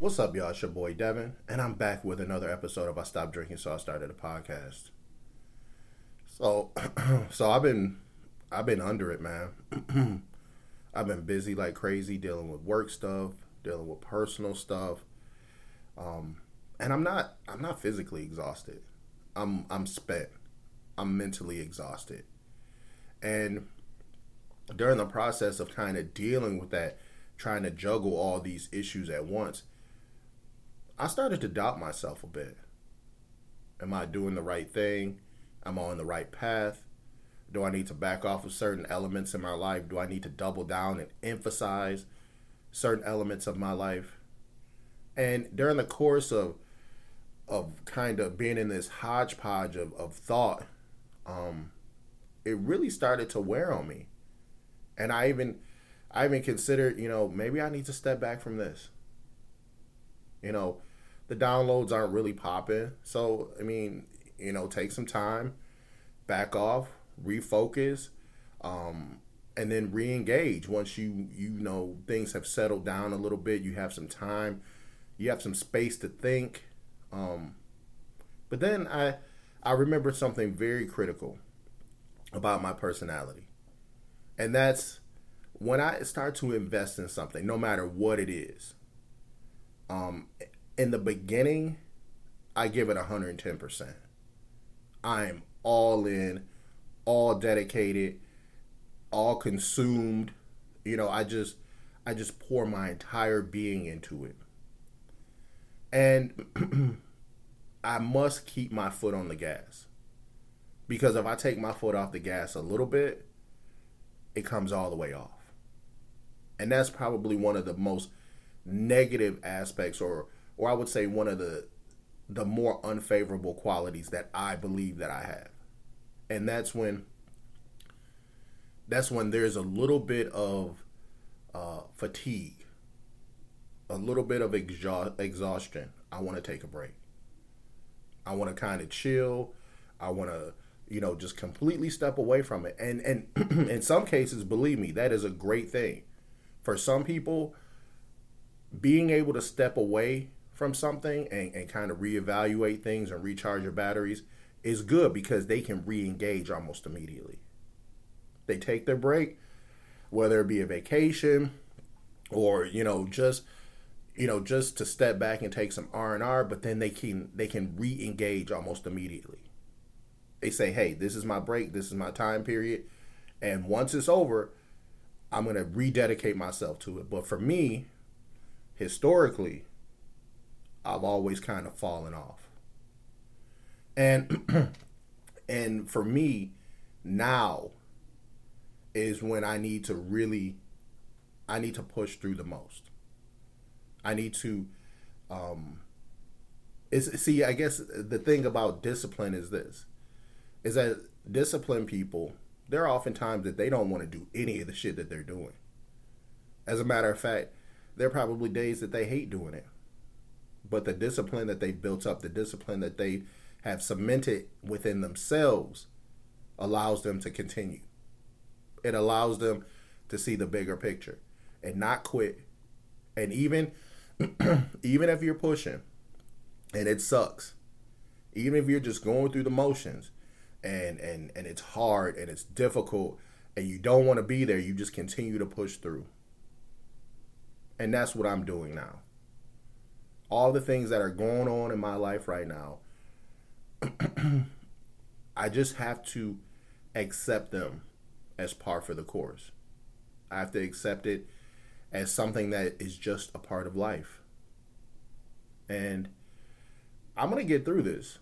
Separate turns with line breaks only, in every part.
What's up, y'all? It's your boy Devin, and I'm back with another episode of I Stopped Drinking, so I started a podcast. So, so I've been, I've been under it, man. I've been busy like crazy, dealing with work stuff, dealing with personal stuff, um, and I'm not, I'm not physically exhausted. I'm, I'm spent. I'm mentally exhausted, and during the process of kind of dealing with that, trying to juggle all these issues at once I started to doubt myself a bit. Am I doing the right thing? Am I on the right path? Do I need to back off of certain elements in my life? Do I need to double down and emphasize certain elements of my life? And during the course of of kind of being in this hodgepodge of, of thought, um, it really started to wear on me. And I even I even considered, you know, maybe I need to step back from this. You know, the downloads aren't really popping. So, I mean, you know, take some time, back off, refocus, um, and then re-engage once you you know things have settled down a little bit. You have some time, you have some space to think. Um, but then I I remember something very critical about my personality, and that's when I start to invest in something, no matter what it is. Um, in the beginning, I give it 110%. I'm all in, all dedicated, all consumed. You know, I just I just pour my entire being into it. And I must keep my foot on the gas. Because if I take my foot off the gas a little bit, it comes all the way off. And that's probably one of the most negative aspects or or I would say one of the the more unfavorable qualities that I believe that I have. And that's when that's when there's a little bit of uh, fatigue, a little bit of exhaustion. I want to take a break. I want to kind of chill. I want to, you know, just completely step away from it. And and in some cases, believe me, that is a great thing. For some people, being able to step away from something and, and kind of reevaluate things and recharge your batteries is good because they can re-engage almost immediately. They take their break, whether it be a vacation or you know just you know just to step back and take some R&R, but then they can they can re-engage almost immediately. They say, "Hey, this is my break. This is my time period." And once it's over, I'm going to rededicate myself to it. But for me, historically, I've always kind of fallen off. And and for me, now is when I need to really I need to push through the most. I need to um is see I guess the thing about discipline is this is that disciplined people there are often times that they don't want to do any of the shit that they're doing. As a matter of fact, there are probably days that they hate doing it but the discipline that they built up, the discipline that they have cemented within themselves, allows them to continue. It allows them to see the bigger picture and not quit. And even even if you're pushing and it sucks, even if you're just going through the motions and and and it's hard and it's difficult and you don't want to be there, you just continue to push through. And that's what I'm doing now all the things that are going on in my life right now, I just have to accept them as par for the course. I have to accept it as something that is just a part of life. And I'm going to get through this.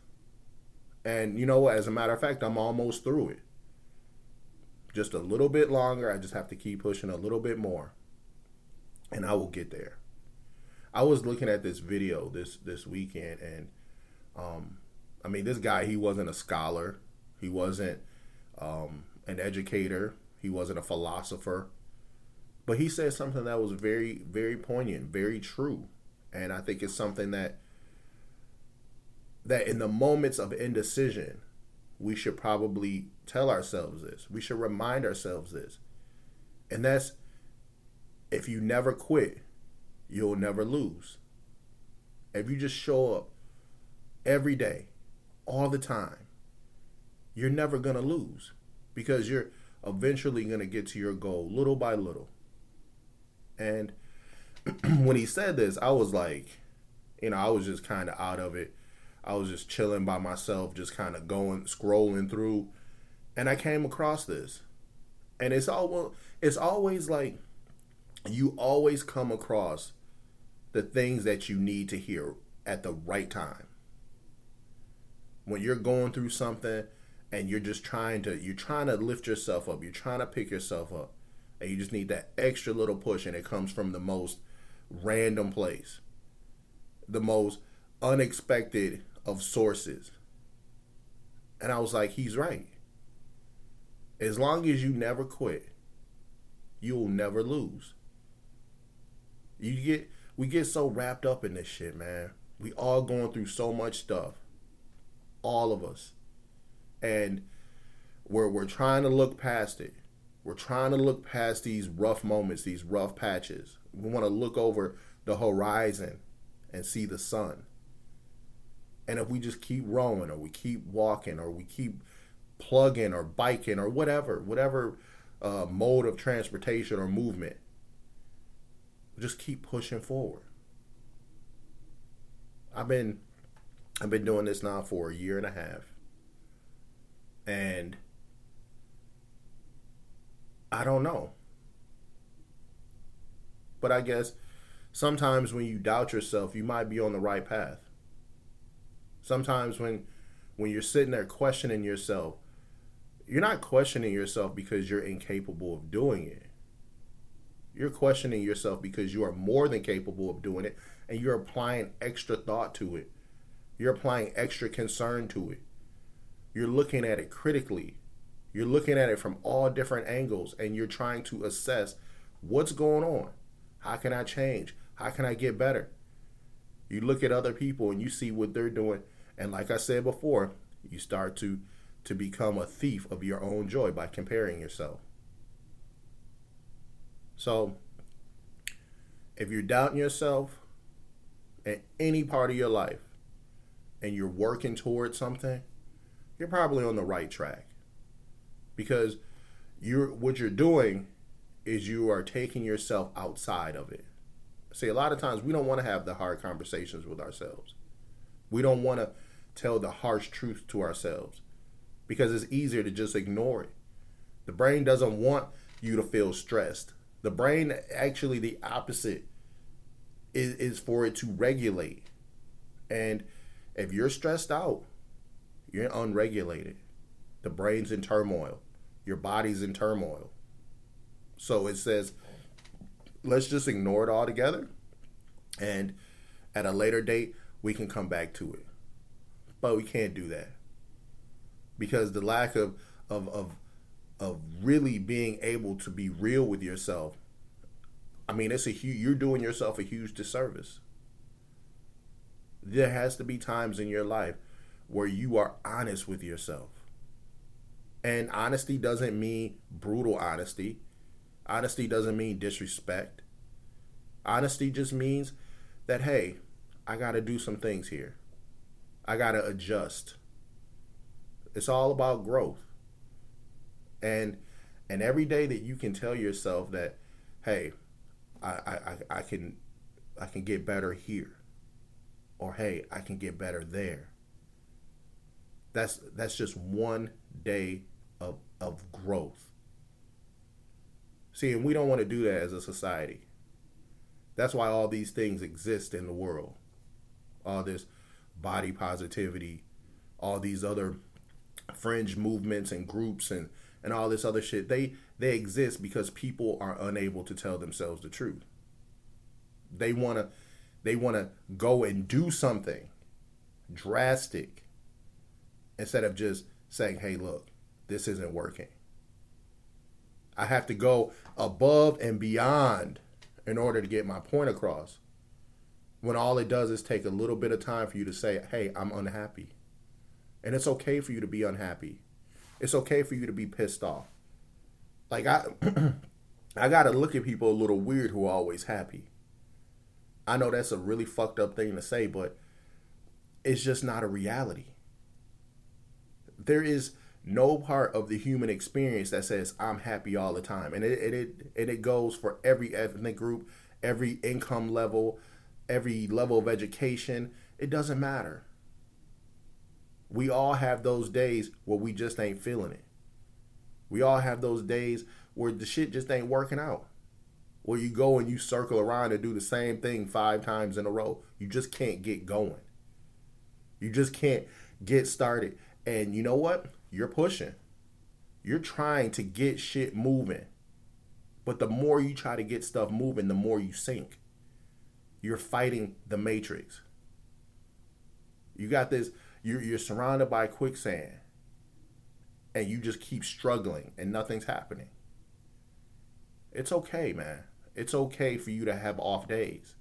And you know what? As a matter of fact, I'm almost through it. Just a little bit longer. I just have to keep pushing a little bit more. And I will get there. I was looking at this video this this weekend, and um, I mean, this guy he wasn't a scholar, he wasn't um, an educator, he wasn't a philosopher, but he said something that was very very poignant, very true, and I think it's something that that in the moments of indecision, we should probably tell ourselves this. We should remind ourselves this, and that's if you never quit you'll never lose. if you just show up every day, all the time, you're never going to lose because you're eventually going to get to your goal little by little. And when he said this, I was like, you know, I was just kind of out of it. I was just chilling by myself, just kind of going, scrolling through, and I came across this. And it's all it's always like you always come across the things that you need to hear at the right time. When you're going through something and you're just trying to you're trying to lift yourself up, you're trying to pick yourself up, and you just need that extra little push and it comes from the most random place. The most unexpected of sources. And I was like, he's right. As long as you never quit, you'll never lose. You get we get so wrapped up in this shit, man. We all going through so much stuff. All of us. And we're we're trying to look past it. We're trying to look past these rough moments, these rough patches. We want to look over the horizon and see the sun. And if we just keep rowing or we keep walking or we keep plugging or biking or whatever, whatever uh, mode of transportation or movement, just keep pushing forward. I've been I've been doing this now for a year and a half. And I don't know. But I guess sometimes when you doubt yourself, you might be on the right path. Sometimes when when you're sitting there questioning yourself, you're not questioning yourself because you're incapable of doing it. You're questioning yourself because you are more than capable of doing it and you're applying extra thought to it. You're applying extra concern to it. You're looking at it critically. You're looking at it from all different angles and you're trying to assess what's going on. How can I change? How can I get better? You look at other people and you see what they're doing and like I said before, you start to to become a thief of your own joy by comparing yourself. So, if you're doubting yourself at any part of your life and you're working towards something, you're probably on the right track. Because you're what you're doing is you are taking yourself outside of it. See, a lot of times we don't want to have the hard conversations with ourselves. We don't want to tell the harsh truth to ourselves because it's easier to just ignore it. The brain doesn't want you to feel stressed. The brain actually the opposite is, is for it to regulate. And if you're stressed out, you're unregulated. The brain's in turmoil. Your body's in turmoil. So it says, let's just ignore it altogether. And at a later date, we can come back to it. But we can't do that. Because the lack of, of, of of really being able to be real with yourself, I mean, it's a huge, you're doing yourself a huge disservice. There has to be times in your life where you are honest with yourself. And honesty doesn't mean brutal honesty. Honesty doesn't mean disrespect. Honesty just means that, hey, I got to do some things here. I got to adjust. It's all about growth and and every day that you can tell yourself that hey I, I, I can I can get better here. Or hey I can get better there. That's that's just one day of of growth. See and we don't want to do that as a society. That's why all these things exist in the world. All this body positivity all these other fringe movements and groups and and all this other shit. They they exist because people are unable to tell themselves the truth. They want to they want to go and do something drastic instead of just saying, "Hey, look, this isn't working." I have to go above and beyond in order to get my point across. When all it does is take a little bit of time for you to say, "Hey, I'm unhappy." And it's okay for you to be unhappy. It's okay for you to be pissed off. Like I I gotta look at people a little weird who are always happy. I know that's a really fucked up thing to say, but it's just not a reality. There is no part of the human experience that says I'm happy all the time, and it it and it goes for every ethnic group, every income level, every level of education. It doesn't matter. We all have those days where we just ain't feeling it. We all have those days where the shit just ain't working out. Where you go and you circle around and do the same thing five times in a row. You just can't get going. You just can't get started. And you know what? You're pushing. You're trying to get shit moving. But the more you try to get stuff moving, the more you sink. You're fighting the matrix. You got this, you're, you're surrounded by quicksand. And you just keep struggling and nothing's happening. It's okay, man. It's okay for you to have off days.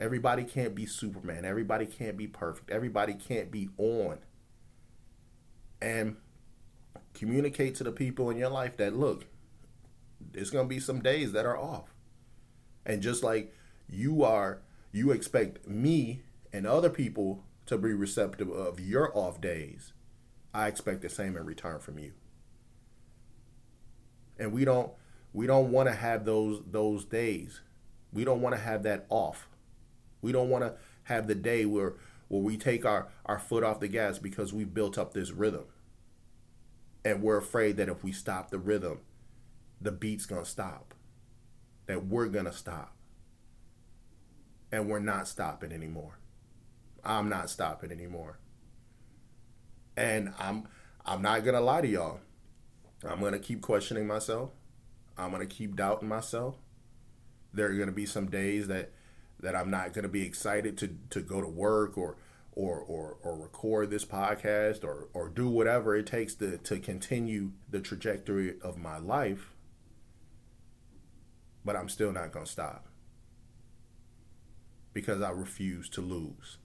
Everybody can't be Superman. Everybody can't be perfect. Everybody can't be on. And communicate to the people in your life that look, there's going to be some days that are off. And just like you are, you expect me and other people to be receptive of your off days. I expect the same in return from you. And we don't we don't want to have those those days. We don't want to have that off. We don't want to have the day where where we take our, our foot off the gas because we built up this rhythm. And we're afraid that if we stop the rhythm, the beat's gonna stop. That we're gonna stop. And we're not stopping anymore. I'm not stopping anymore. And I'm I'm not gonna lie to y'all. I'm gonna keep questioning myself. I'm gonna keep doubting myself. There are gonna be some days that that I'm not gonna be excited to to go to work or or or, or record this podcast or or do whatever it takes to to continue the trajectory of my life. But I'm still not gonna stop because I refuse to lose.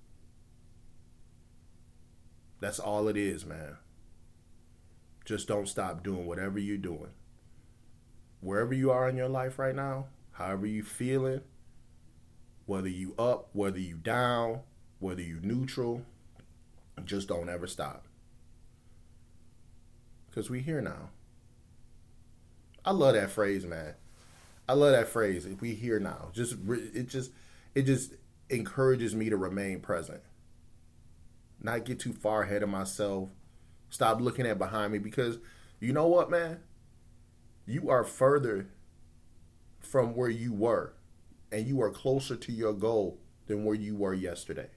That's all it is, man. Just don't stop doing whatever you're doing. Wherever you are in your life right now, however you feeling, whether you up, whether you down, whether you neutral, just don't ever stop. Cause we here now. I love that phrase, man. I love that phrase. We here now, just it just it just encourages me to remain present not get too far ahead of myself, stop looking at behind me because you know what, man? You are further from where you were and you are closer to your goal than where you were yesterday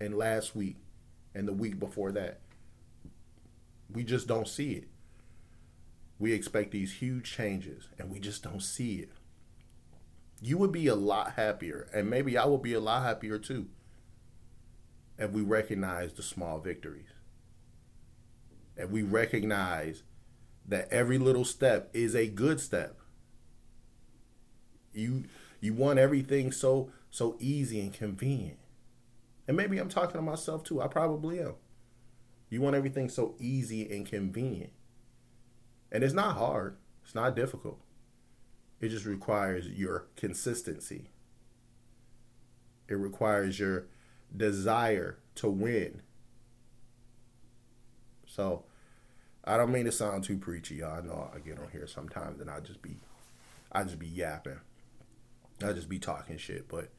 and last week and the week before that. We just don't see it. We expect these huge changes and we just don't see it. You would be a lot happier, and maybe I would be a lot happier too and we recognize the small victories. And we recognize that every little step is a good step. You you want everything so so easy and convenient. And maybe I'm talking to myself too. I probably am. You want everything so easy and convenient. And it's not hard. It's not difficult. It just requires your consistency. It requires your desire to win. So I don't mean to sound too preachy. I know I get on here sometimes and I just be I just be yapping. I just be talking shit, but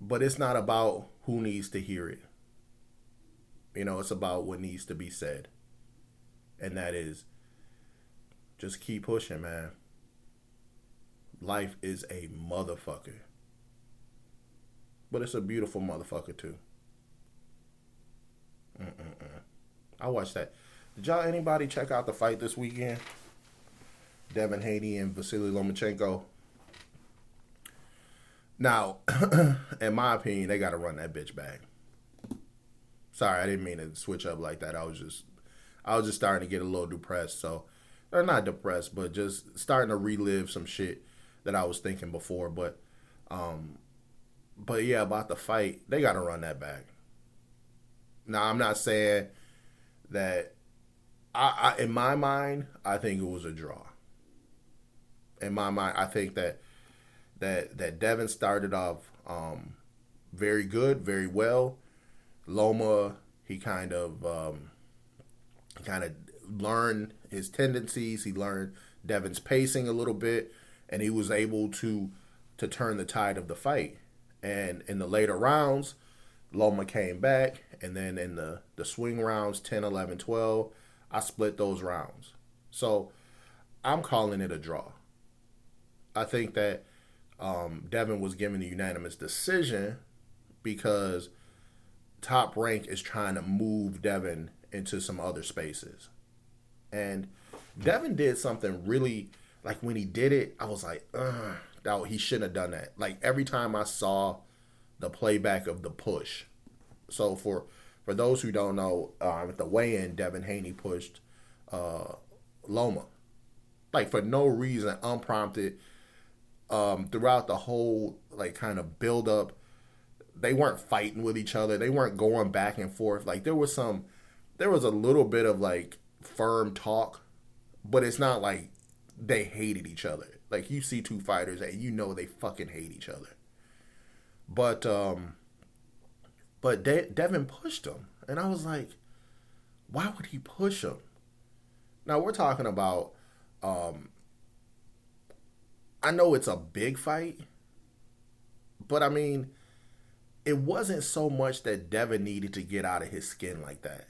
but it's not about who needs to hear it. You know, it's about what needs to be said. And that is just keep pushing, man. Life is a motherfucker. But it's a beautiful motherfucker too. Mm-mm-mm. I watched that. Did y'all anybody check out the fight this weekend? Devin Haney and Vasily Lomachenko. Now, in my opinion, they got to run that bitch back. Sorry, I didn't mean to switch up like that. I was just, I was just starting to get a little depressed. So, or not depressed, but just starting to relive some shit that I was thinking before. But, um, but yeah, about the fight, they got to run that back. Now, I'm not saying that. I, I in my mind, I think it was a draw. In my mind, I think that that that Devin started off um, very good, very well. Loma, he kind of um, kind of learned his tendencies. He learned Devin's pacing a little bit, and he was able to to turn the tide of the fight. And in the later rounds, Loma came back, and then in the the swing rounds 10, 11, 12, I split those rounds. So I'm calling it a draw. I think that um, Devin was given a unanimous decision because Top Rank is trying to move Devin into some other spaces. And Devin did something really like when he did it, I was like, Ugh, that he shouldn't have done that. Like every time I saw the playback of the push. So for for those who don't know, uh, at the weigh-in, Devin Haney pushed uh, Loma, like for no reason, unprompted. Um, throughout the whole like kind of build up, they weren't fighting with each other. They weren't going back and forth. Like there was some, there was a little bit of like firm talk, but it's not like they hated each other. Like you see two fighters and you know they fucking hate each other. But um but De- Devin pushed him and I was like why would he push him? Now we're talking about um I know it's a big fight, but I mean it wasn't so much that Devin needed to get out of his skin like that.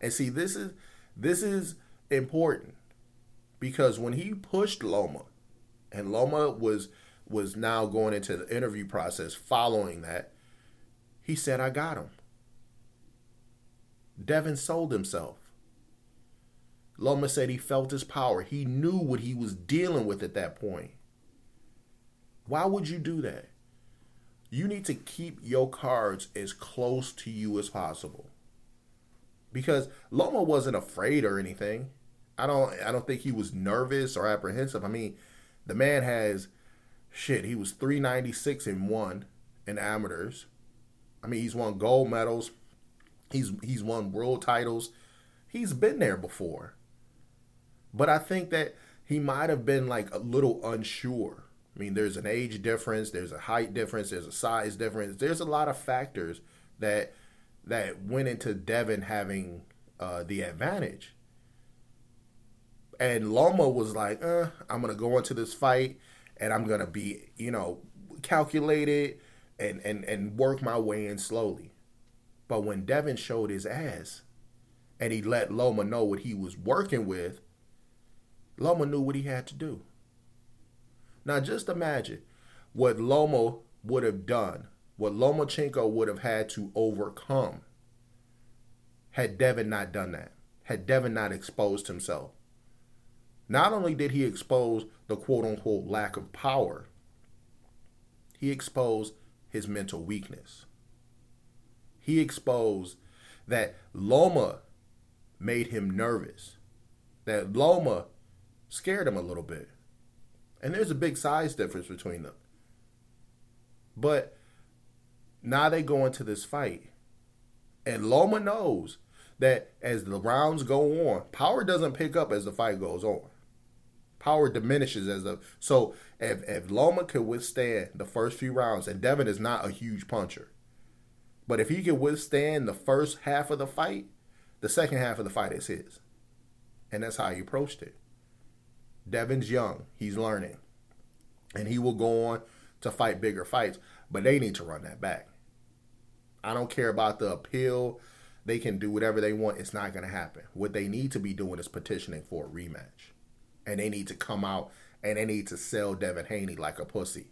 And see this is this is important because when he pushed Loma, and Loma was was now going into the interview process following that, he said, "I got him." Devin sold himself. Loma said he felt his power. He knew what he was dealing with at that point. Why would you do that? You need to keep your cards as close to you as possible. Because Loma wasn't afraid or anything. I don't I don't think he was nervous or apprehensive. I mean, the man has shit, he was 396 and 1 in amateurs. I mean, he's won gold medals. He's he's won world titles. He's been there before. But I think that he might have been like a little unsure. I mean, there's an age difference, there's a height difference, there's a size difference. There's a lot of factors that that went into Devin having uh, the advantage. And Loma was like, uh, I'm gonna go into this fight and I'm gonna be, you know, calculated and and and work my way in slowly. But when Devin showed his ass and he let Loma know what he was working with, Loma knew what he had to do. Now just imagine what Loma would have done, what Lomachenko would have had to overcome had Devin not done that, had Devin not exposed himself. Not only did he expose the quote unquote lack of power, he exposed his mental weakness. He exposed that Loma made him nervous, that Loma scared him a little bit. And there's a big size difference between them. But now they go into this fight. And Loma knows that as the rounds go on, power doesn't pick up as the fight goes on power diminishes as a so if if Loma could withstand the first few rounds, and Devin is not a huge puncher, but if he can withstand the first half of the fight, the second half of the fight is his, and that's how he approached it. Devin's young; he's learning, and he will go on to fight bigger fights, but they need to run that back. I don't care about the appeal. They can do whatever they want. It's not going to happen. What they need to be doing is petitioning for a rematch and they need to come out and they need to sell Devin Haney like a pussy.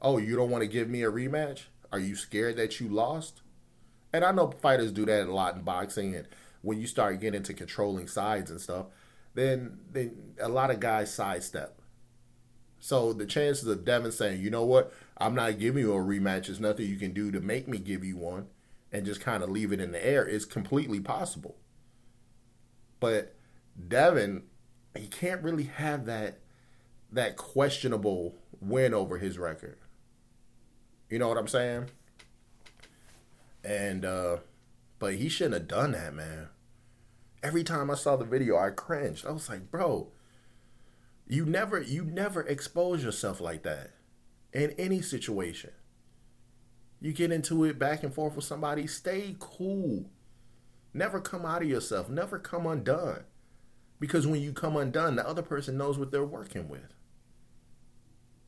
Oh, you don't want to give me a rematch? Are you scared that you lost? And I know fighters do that a lot in boxing, and when you start getting into controlling sides and stuff, then then a lot of guys sidestep. So the chances of Devin saying, you know what, I'm not giving you a rematch, there's nothing you can do to make me give you one, and just kind of leave it in the air is completely possible. But Devin he can't really have that that questionable win over his record. You know what I'm saying? And uh but he shouldn't have done that, man. Every time I saw the video, I cringed. I was like, bro, You never you never expose yourself like that in any situation. You get into it back and forth with somebody, stay cool. Never come out of yourself. Never come undone. Because when you come undone, the other person knows what they're working with.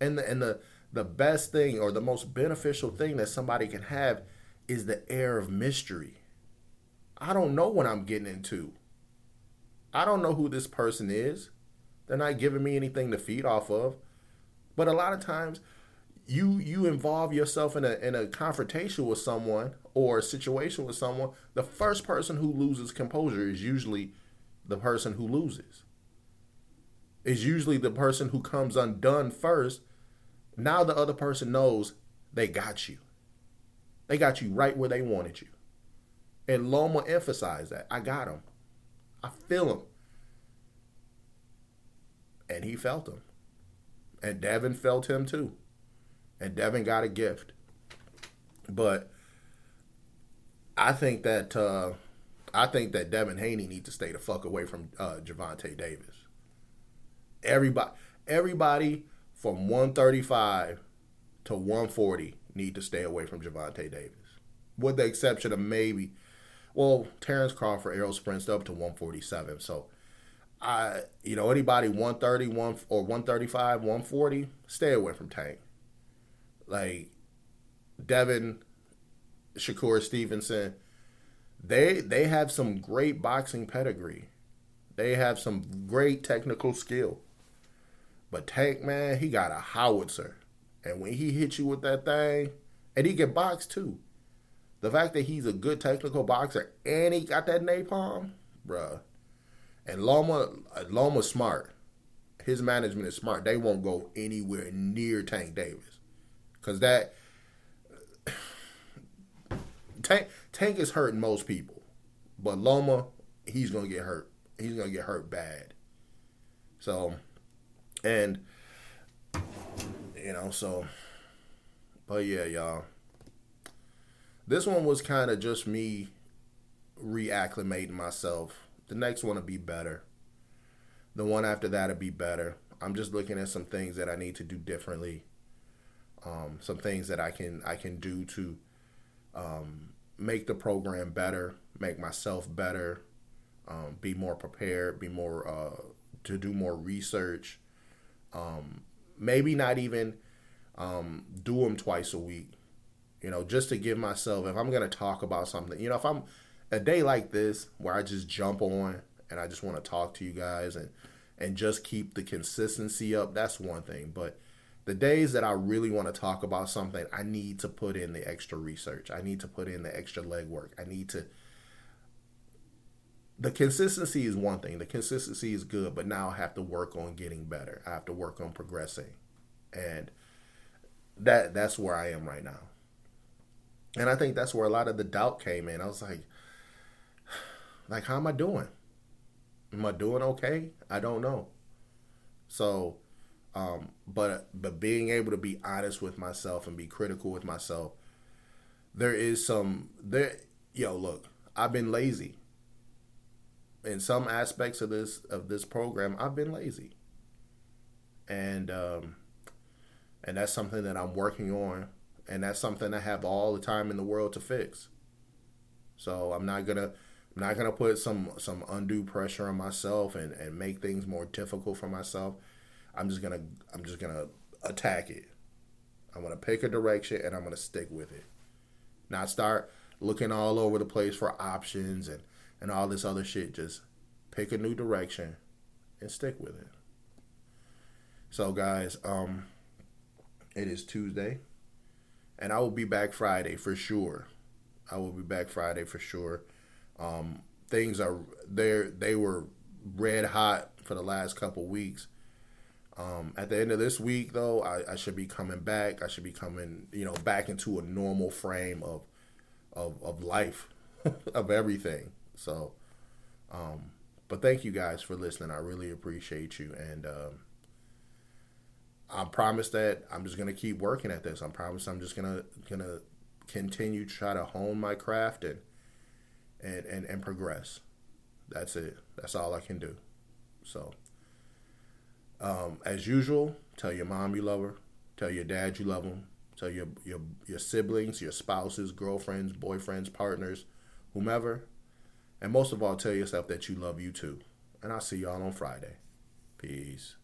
And the and the the best thing or the most beneficial thing that somebody can have is the air of mystery. I don't know what I'm getting into. I don't know who this person is. They're not giving me anything to feed off of. But a lot of times you you involve yourself in a in a confrontation with someone or a situation with someone, the first person who loses composure is usually the person who loses. Is usually the person who comes undone first. Now the other person knows they got you. They got you right where they wanted you. And Loma emphasized that. I got him. I feel him. And he felt him. And Devin felt him too. And Devin got a gift. But I think that uh, I think that Devin Haney needs to stay the fuck away from uh, Gervonta Davis. Everybody, everybody from 135 to 140 need to stay away from Gervonta Davis, with the exception of maybe, well, Terence Crawford arrow sprints up to 147. So, I, you know, anybody 130, one or 135, 140, stay away from Tank. Like Devin, Shakur Stevenson, they they have some great boxing pedigree. They have some great technical skill. But Tank, man, he got a howitzer. And when he hits you with that thing, and he can box too. The fact that he's a good technical boxer and he got that napalm, bruh. And Loma, Loma's smart. His management is smart. They won't go anywhere near Tank Davis, because that Tank Tank is hurting most people, but Loma, he's gonna get hurt. He's gonna get hurt bad. So, and you know, so, but yeah, y'all. This one was kind of just me reacclimating myself. The next one will be better. The one after that will be better. I'm just looking at some things that I need to do differently. Um, some things that I can I can do to um, make the program better, make myself better, um, be more prepared, be more uh, to do more research. Um, maybe not even um, do them twice a week. You know, just to give myself if I'm gonna talk about something. You know, if I'm a day like this where I just jump on and I just want to talk to you guys and and just keep the consistency up. That's one thing, but the days that I really want to talk about something, I need to put in the extra research. I need to put in the extra legwork. I need to. The consistency is one thing. The consistency is good, but now I have to work on getting better. I have to work on progressing, and that that's where I am right now. And I think that's where a lot of the doubt came in. I was like, like, how am I doing? Am I doing okay? I don't know. So um, but but being able to be honest with myself and be critical with myself, there is some there. Yo, look, I've been lazy. In some aspects of this of this program, I've been lazy, and um, and that's something that I'm working on, and that's something I have all the time in the world to fix. So I'm not gonna I'm not gonna put some some undue pressure on myself and and make things more difficult for myself. I'm just gonna I'm just gonna attack it. I'm gonna pick a direction and I'm gonna stick with it. Not start looking all over the place for options and and all this other shit. Just pick a new direction and stick with it. So guys, um it is Tuesday and I will be back Friday for sure. I will be back Friday for sure. Um things are there they were red hot for the last couple weeks um, at the end of this week, though, I, I, should be coming back. I should be coming, you know, back into a normal frame of of, of life, of everything. So, um, but thank you guys for listening. I really appreciate you, and um, I promise that I'm just gonna keep working at this. I promise I'm just gonna gonna continue to try to hone my craft and and and, and progress. That's it. That's all I can do. So. Um, as usual, tell your mom you love her. Tell your dad you love him. Tell your your your siblings, your spouses, girlfriends, boyfriends, partners, whomever. And most of all, tell yourself that you love you too. And I'll see y'all on Friday. Peace.